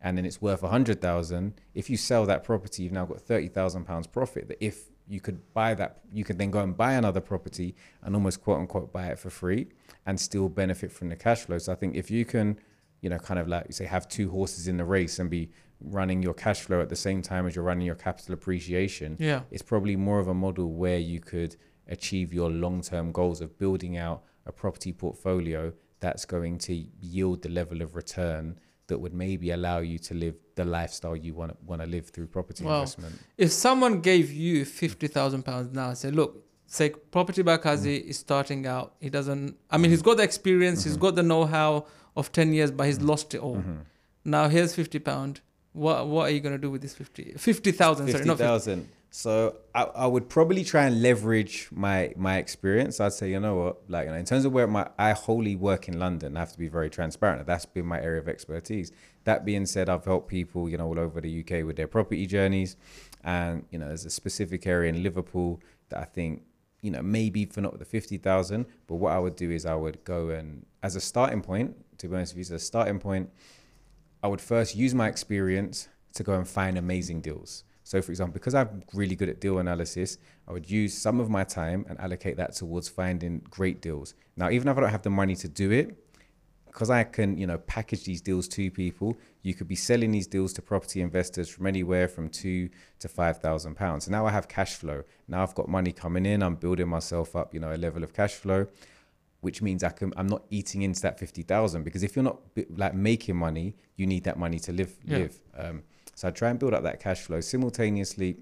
and then it's worth a hundred thousand, if you sell that property, you've now got thirty thousand pounds profit. That if you could buy that, you could then go and buy another property and almost quote unquote buy it for free and still benefit from the cash flow. So I think if you can, you know, kind of like you say, have two horses in the race and be running your cash flow at the same time as you're running your capital appreciation, Yeah. it's probably more of a model where you could achieve your long-term goals of building out a property portfolio that's going to yield the level of return that would maybe allow you to live the lifestyle you want want to live through property Wow. investment. If someone gave you fifty thousand pounds now and said, "Look, say Property by Kazy mm. is starting out. He doesn't. I mean, he's mm. got the experience. He's mm-hmm. got the know-how of ten years, but he's mm-hmm. lost it all. Mhm. Now here's fifty pound. What what are you gonna do with this fifty? Fifty thousand. Sorry, Fifty not 50. thousand. So I, I would probably try and leverage my my experience. I'd say, you know what, like you know, in terms of where my I wholly work in London, I have to be very transparent. That's been my area of expertise. That being said, I've helped people, you know, all over the UK with their property journeys, and you know, there's a specific area in Liverpool that I think, you know, maybe for not the fifty thousand, but what I would do is I would go and as a starting point, to be honest with you, as a starting point, I would first use my experience to go and find amazing deals. So, for example, because I'm really good at deal analysis, I would use some of my time and allocate that towards finding great deals. Now, even if I don't have the money to do it, because I can, you know, package these deals to people, you could be selling these deals to property investors from anywhere from two to five thousand pounds. So now I have cash flow. Now I've got money coming in. I'm building myself up, you know, a level of cash flow, which means I can. I'm not eating into that fifty thousand because if you're not like making money, you need that money to live. Yeah. Live. Um, so I try and build up that cash flow simultaneously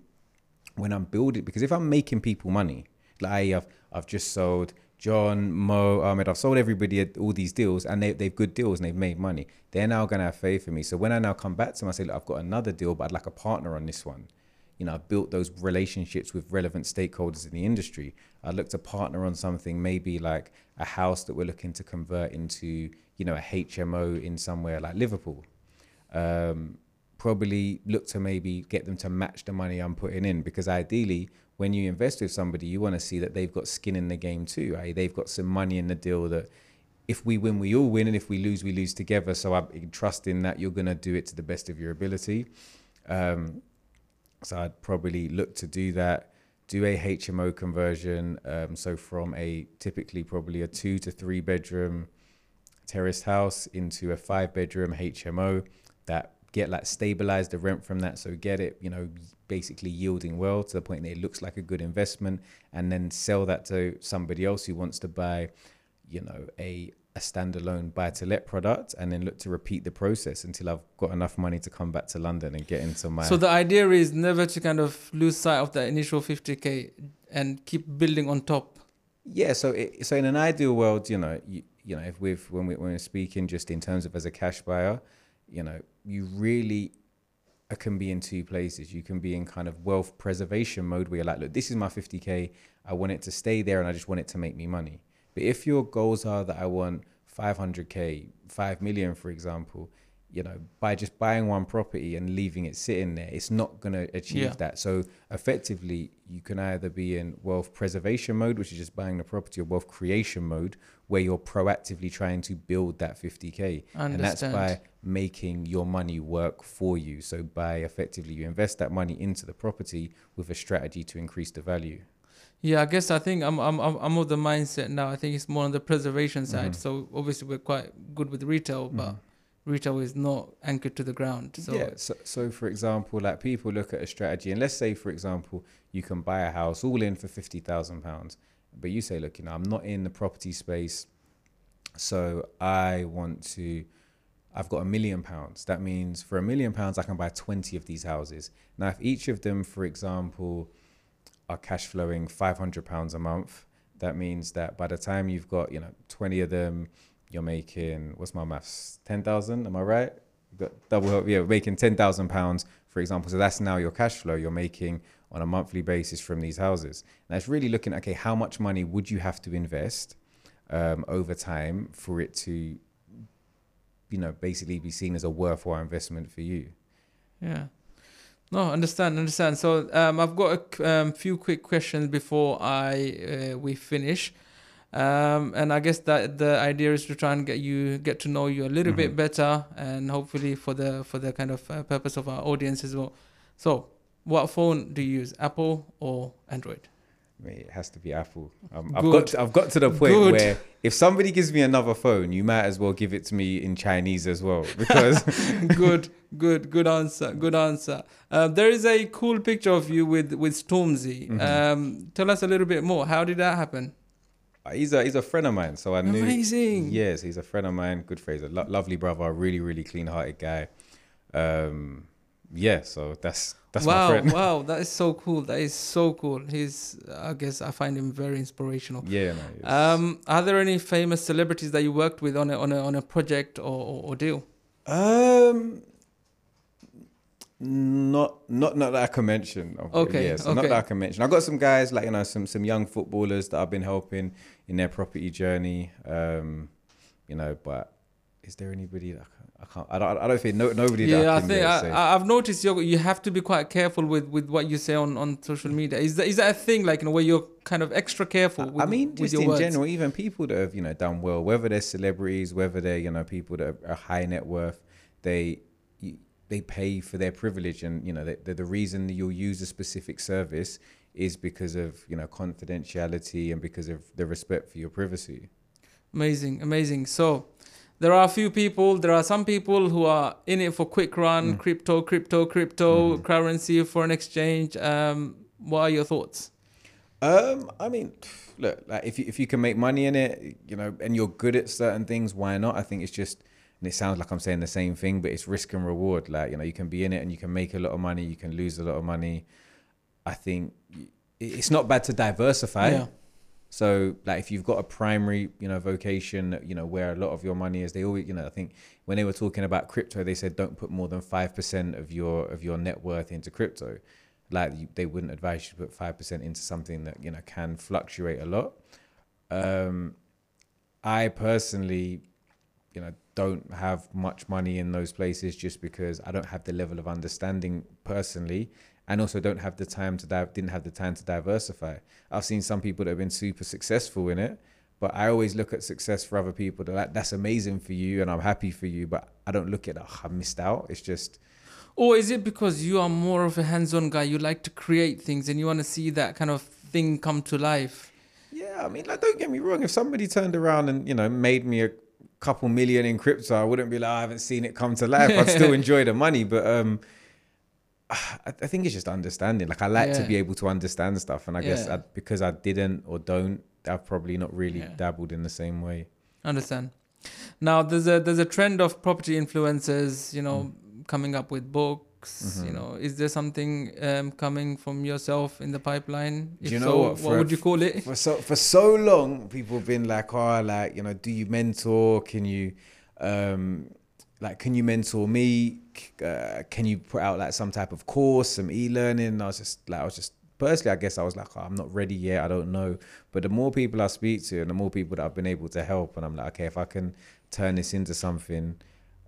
when I'm building because if I'm making people money, like I've I've just sold John, Mo, Ahmed, I've sold everybody all these deals and they they've good deals and they've made money. They're now gonna have faith in me. So when I now come back to them, I say, look, I've got another deal, but I'd like a partner on this one. You know, I've built those relationships with relevant stakeholders in the industry. I'd look to partner on something, maybe like a house that we're looking to convert into, you know, a HMO in somewhere like Liverpool. Um, probably look to maybe get them to match the money I'm putting in because ideally when you invest with somebody you want to see that they've got skin in the game too right? they've got some money in the deal that if we win we all win and if we lose we lose together. So I'm trusting that you're going to do it to the best of your ability. Um, so I'd probably look to do that do a HMO conversion um, so from a typically probably a two to three bedroom terraced house into a five bedroom HMO that get like stabilize the rent from that so get it you know basically yielding well to the point that it looks like a good investment and then sell that to somebody else who wants to buy you know a a standalone buy to let product and then look to repeat the process until I've got enough money to come back to London and get into my So the idea is never to kind of lose sight of that initial fifty k and keep building on top. Yeah, so it, so in an ideal world, you know, you, you know, if we've when we when we're speaking just in terms of as a cash buyer, you know, you really can be in two places. You can be in kind of wealth preservation mode where you're like, look, this is my 50k. I want it to stay there, and I just want it to make me money. But if your goals are that I want 500k, 5 million, for example, you know, by just buying one property and leaving it sitting there, it's not going to achieve Yeah. that. So effectively, you can either be in wealth preservation mode, which is just buying the property, or wealth creation mode, where you're proactively trying to build that 50k. And that's by making your money work for you. So by effectively, you invest that money into the property with a strategy to increase the value. Yeah, I guess I think I'm I'm I'm I'm of the mindset now. I think it's more on the preservation side. Mhm. So obviously we're quite good with retail, but retail is not anchored to the ground. So yeah. So, so for example, like people look at a strategy, and let's say, for example, you can buy a house all in for fifty thousand pounds, but you say, look, you know, I'm not in the property space, so I want to, I've got a million pounds. That means for a million pounds, I can buy 20 of these houses. Now, if each of them, for example, are cash flowing 500 pounds a month, that means that by the time you've got, you know, 20 of them, you're making, what's my maths? 10,000, am I right? Got double, yeah, making 10,000 pounds, for example. So that's now your cash flow you're making on a monthly basis from these houses. Now it's really looking, okay, how much money would you have to invest um, over time for it to you know basically be seen as a worthwhile investment for you? Yeah. No understand understand. So um, i've got a um, few quick questions before i uh, we finish. Um, and i guess that the idea is to try and get you get to know you a little mm-hmm. bit better and hopefully for the for the kind of uh, purpose of our audience as well. So what phone do you use apple or android it has to be Apple. Um, I've got to, I've got to the point Good. where if somebody gives me another phone, you might as well give it to me in Chinese as well because. good, good, good answer. Good answer. Uh, there is a cool picture of you with with Stormzy. Mm-hmm. Um, tell us a little bit more. How did that happen? Uh, he's a he's a friend of mine, so I knew. Amazing. Yes, he's a friend of mine. Good phrase. Lo- lovely brother. Really, really clean-hearted guy. Um, yeah, so that's that's wow, my friend. wow, that is so cool. That is so cool. He's, I guess, I find him very inspirational. Yeah. No, um, are there any famous celebrities that you worked with on a on a on a project or or, or deal? Um, not not not that I can mention. Okay. Yeah, so okay. not that I can mention. I've got some guys like you know some some young footballers that I've been helping in their property journey. Um, you know, but is there anybody that I can't. I don't. I don't think no, nobody. Yeah, I think I, have noticed you. You have to be quite careful with, with what you say on, on social media. Is that is that a thing? Like in a way, you're kind of extra careful. With, I mean, just in words? general, even people that have you know done well, whether they're celebrities, whether they're you know people that are high net worth, they they pay for their privilege, and you know the, the reason that you'll use a specific service is because of you know confidentiality and because of the respect for your privacy. Amazing, amazing. So there are a few people there are some people who are in it for quick run mm. crypto crypto crypto mm. currency foreign exchange um, what are your thoughts um, I mean, look, like if you if you can make money in it, you know, and you're good at certain things, why not? I think it's just, and it sounds like I'm saying the same thing, but it's risk and reward. Like you know, you can be in it and you can make a lot of money, you can lose a lot of money. I think it's not bad to diversify. Yeah. So like if you've got a primary, you know, vocation, you know, where a lot of your money is, they always, you know, I think when they were talking about crypto, they said don't put more than five percent of your of your net worth into crypto. Like you, they wouldn't advise you to put five percent into something that you know can fluctuate a lot. Um, I personally, you know, don't have much money in those places just because I don't have the level of understanding personally and also don't have the time to di- didn't have the time to diversify. I've seen some people that have been super successful in it, but I always look at success for other people that like, that's amazing for you and I'm happy for you, but I don't look at oh, I missed out. It's just or is it because you are more of a hands-on guy? You like to create things and you want to see that kind of thing come to life. Yeah, I mean, like, don't get me wrong. If somebody turned around and you know made me a couple million in crypto, I wouldn't be like, oh, I haven't seen it come to life. I'd still enjoy the money, but um, I, think it's just understanding. Like I like yeah. to be able to understand stuff, and I yeah. guess I, because I didn't or don't, I've probably not really yeah. dabbled in the same way. Understand. Now there's a there's a trend of property influencers, you know, mm. coming up with books. Mm-hmm. You know, is there something um, coming from yourself in the pipeline? If do you know so, what? what would you call it? For so for so long, people have been like, oh, like you know, do you mentor? Can you? Um, like can you mentor me? Uh, can you put out like some type of course some e-learning? I was just like i was just personally i guess i was like oh, i'm not ready yet. I don't know. But the more people i speak to and the more people that i've been able to help and i'm like okay if i can turn this into something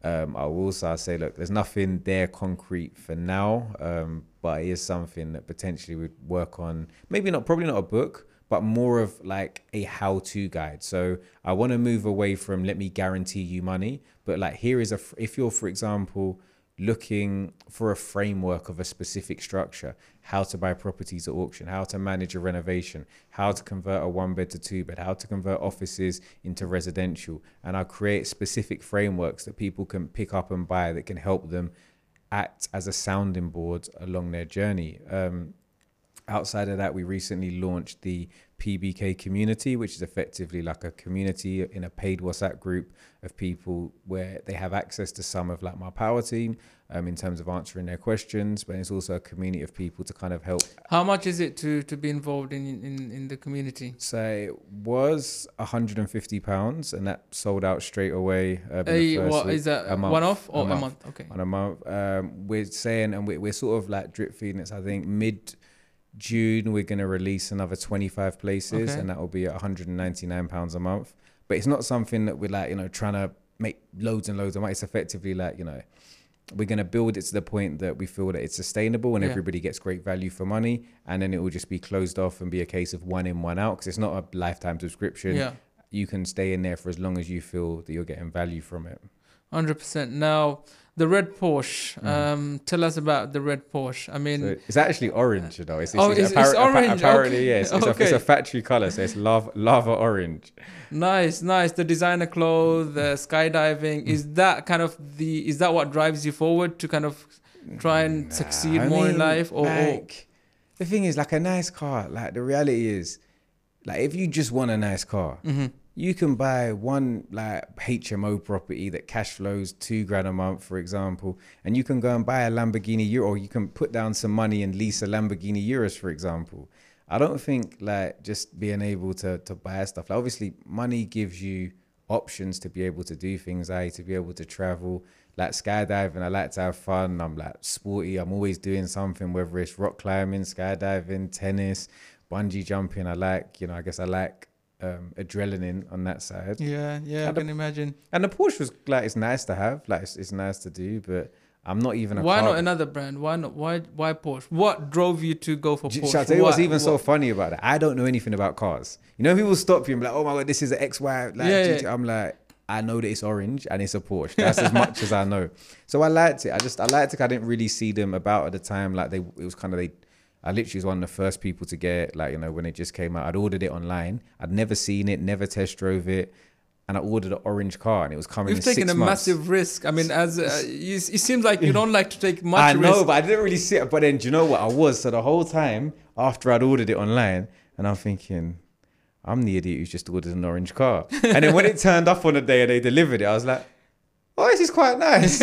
um, I will. Also say, look, there's nothing there concrete for now, um, but it is something that potentially would work on. Maybe not, probably not a book, but more of like a how to guide. So I want to move away from let me guarantee you money, but like here is a, if you're, for example, looking for a framework of a specific structure, how to buy properties at auction, how to manage a renovation, how to convert a one bed to two bed, how to convert offices into residential. And I'll create specific frameworks that people can pick up and buy that can help them act as a sounding board along their journey. Um, Outside of that, we recently launched the PBK community, which is effectively like a community in a paid WhatsApp group of people where they have access to some of like my power team um, in terms of answering their questions, but it's also a community of people to kind of help. How much is it to to be involved in in, in the community? So it was 150 pounds, and that sold out straight away. The A, what week. is that? A month. One off or A a month. month? Okay. on a month. Um, we're saying, and we're, we're sort of like drip feeding it. So I think mid June we're gonna release another 25 places, Okay. and that will be at 199 pounds a month. But it's not something that we're like you know trying to make loads and loads of money. It's effectively like you know we're gonna build it to the point that we feel that it's sustainable and Yeah. everybody gets great value for money, and then it will just be closed off and be a case of one in one out because it's not a lifetime subscription. Yeah. You can stay in there for as long as you feel that you're getting value from it. Hundred percent. Now, the red Porsche. Um, tell us about the red Porsche. I mean, Mm. So it's actually orange, you know. It's, it's, Oh, it's, it's- it's orange, Apparently, okay. yes. It's, a, it's a factory color, so it's lava, lava orange. nice, nice. The designer clothes, the skydiving. Is that kind of the? Is that what drives you forward to kind of try and succeed I more in life? Or, or the thing is, like a nice car. Like the reality is, like if you just want a nice car, Mm-hmm. You can buy one like HMO property that cash flows two grand a month, for example, and you can go and buy a Lamborghini Urus, or you can put down some money and lease a Lamborghini Urus, for example. I don't think like just being able to to buy stuff. Like obviously, money gives you options to be able to do things. I to be able to travel. Like skydiving, I like to have fun. I'm like sporty. I'm always doing something, whether it's rock climbing, skydiving, tennis, bungee jumping. I like, you know, I guess I like um, adrenaline on that side. yeah, yeah, I And the- can imagine. And the Porsche was like it's nice to have, like it's, it's nice to do, but I'm not even a Why not another brand? Why not? Why why Porsche? What drove you to go for Porsche? Shall I tell you what's even so funny about that? I don't know anything about cars. You know, people stop you and be like, "Oh my god, this is an XY." Like, Yeah, yeah. I'm like, I know that it's orange and it's a Porsche. That's as much as I know. So I liked it. I just I liked it. I didn't really see them about at the time. Like they, it was kind of they. I literally was one of the first people to get it. Like you know, when it just came out, I'd ordered it online. I'd never seen it, never test drove it, and I ordered an orange car, and it was coming. You've taken a months. massive risk. I mean, as uh, you, it seems like you don't like to take much I know, risk. but I didn't really see it. But then, do you know what I was? So the whole time after I'd ordered it online, and I'm thinking, I'm the idiot who's just ordered an orange car. And then when it turned up on the day and they delivered it, I was like, oh, this is quite nice.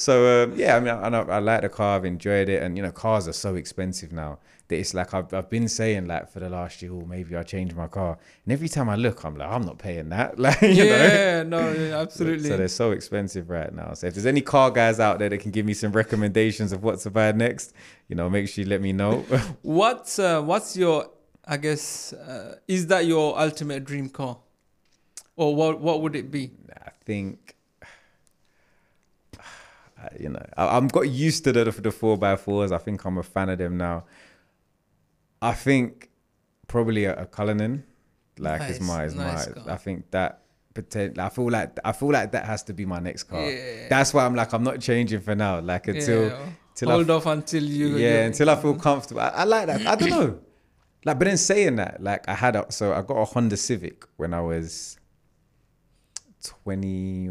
so um, yeah, I mean, I, I, I like the car. I've enjoyed it, and you know, cars are so expensive now that it's like I've I've been saying like for the last year, oh, maybe I'll change my car. And every time I look, I'm like, I'm not paying that. Like, you know. yeah, no, yeah, absolutely. So they're so expensive right now. So if there's any car guys out there that can give me some recommendations of what to buy next, you know, make sure you let me know. What's uh, what's your I guess uh, is that your ultimate dream car, or what what would it be? I think, you know, I, I'm got used to the the four by fours. I think I'm a fan of them now. I think probably a, a Cullinan, like is my is nice my. car. I think that. potential. I feel like I feel like that has to be my next car. Yeah. That's why I'm like I'm not changing for now. Like until yeah, till I hold off until you yeah, you- until I feel comfortable. I, I like that. I don't know. Like, but in saying that, like, I had a so I got a Honda Civic when I was twenty.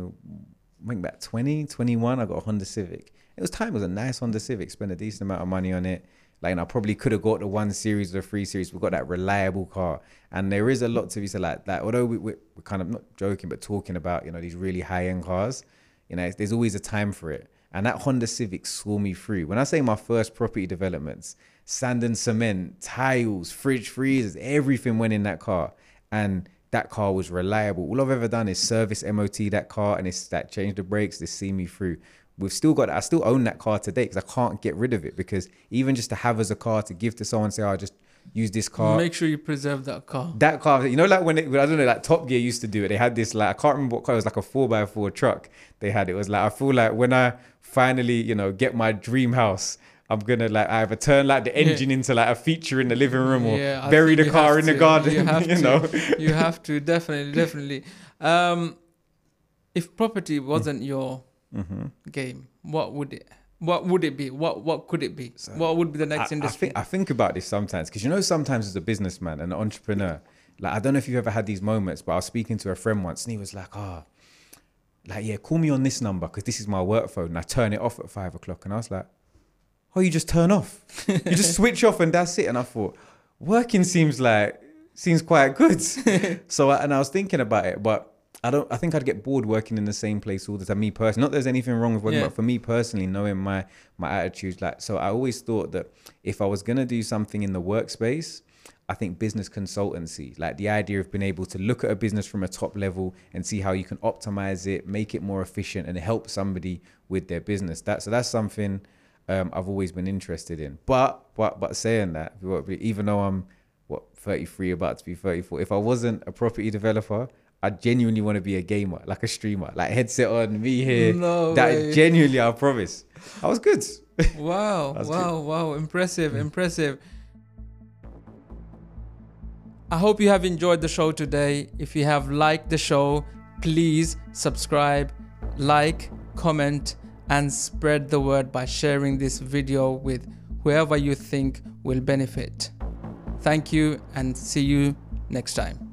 I think about 20, 21, I got a Honda Civic. It was time. It was a nice Honda Civic. Spent a decent amount of money on it. Like, and I probably could have got the one series or the three series. We got that reliable car, and there is a lot to be said. Like that, although we, we're kind of not joking, but talking about you know these really high end cars. You know, there's always a time for it. And that Honda Civic saw me through. When I say my first property developments, sand and cement, tiles, fridge freezers, everything went in that car. And that car was reliable. All I've ever done is service MOT that car and it's that change the brakes, they see me through. We've still got I still own that car today because I can't get rid of it because even just to have as a car to give to someone, say, oh, I oh, just use this car. make sure you preserve that car. That car, you know, like when it, I don't know, like Top Gear used to do it. They had this, like, I can't remember what car it was, like a four by four truck. They had it was like, I feel like when I finally, you know, get my dream house, I'm gonna like either turn like the Yeah. engine into like a feature in the living room or Yeah, bury the car in the garden. You You, have to. know, you have to definitely, definitely. Um, if property wasn't your Mm-hmm. game, what would it? What would it be? What what could it be? what would be the next I, I industry? think I think about this sometimes because you know sometimes as a businessman and an entrepreneur, like I don't know if you've ever had these moments, but I was speaking to a friend once and he was like, "Ah, like yeah, call me on this number because this is my work phone." And I turn it off at five o'clock, and I was like, oh, you just turn off. you just switch off and that's it. And I thought, working seems like seems quite good. so I, and I was thinking about it, but I don't. I think I'd get bored working in the same place all the time. Me personally, not there's anything wrong with working, Yeah. but for me personally, knowing my my attitude, like so, I always thought that if I was gonna do something in the workspace, I think business consultancy, like the idea of being able to look at a business from a top level and see how you can optimize it, make it more efficient, and help somebody with their business. That so that's something um, I've always been interested in. But but but saying that, even though I'm what 33 about to be 34 if i wasn't a property developer i genuinely want to be a gamer like a streamer like headset on me here No that way. genuinely i promise i was good Wow, That's wow, wow. Impressive, impressive. I hope you have enjoyed the show today. If you have liked the show, please subscribe, like, comment, and spread the word by sharing this video with whoever you think will benefit. Thank you and see you next time.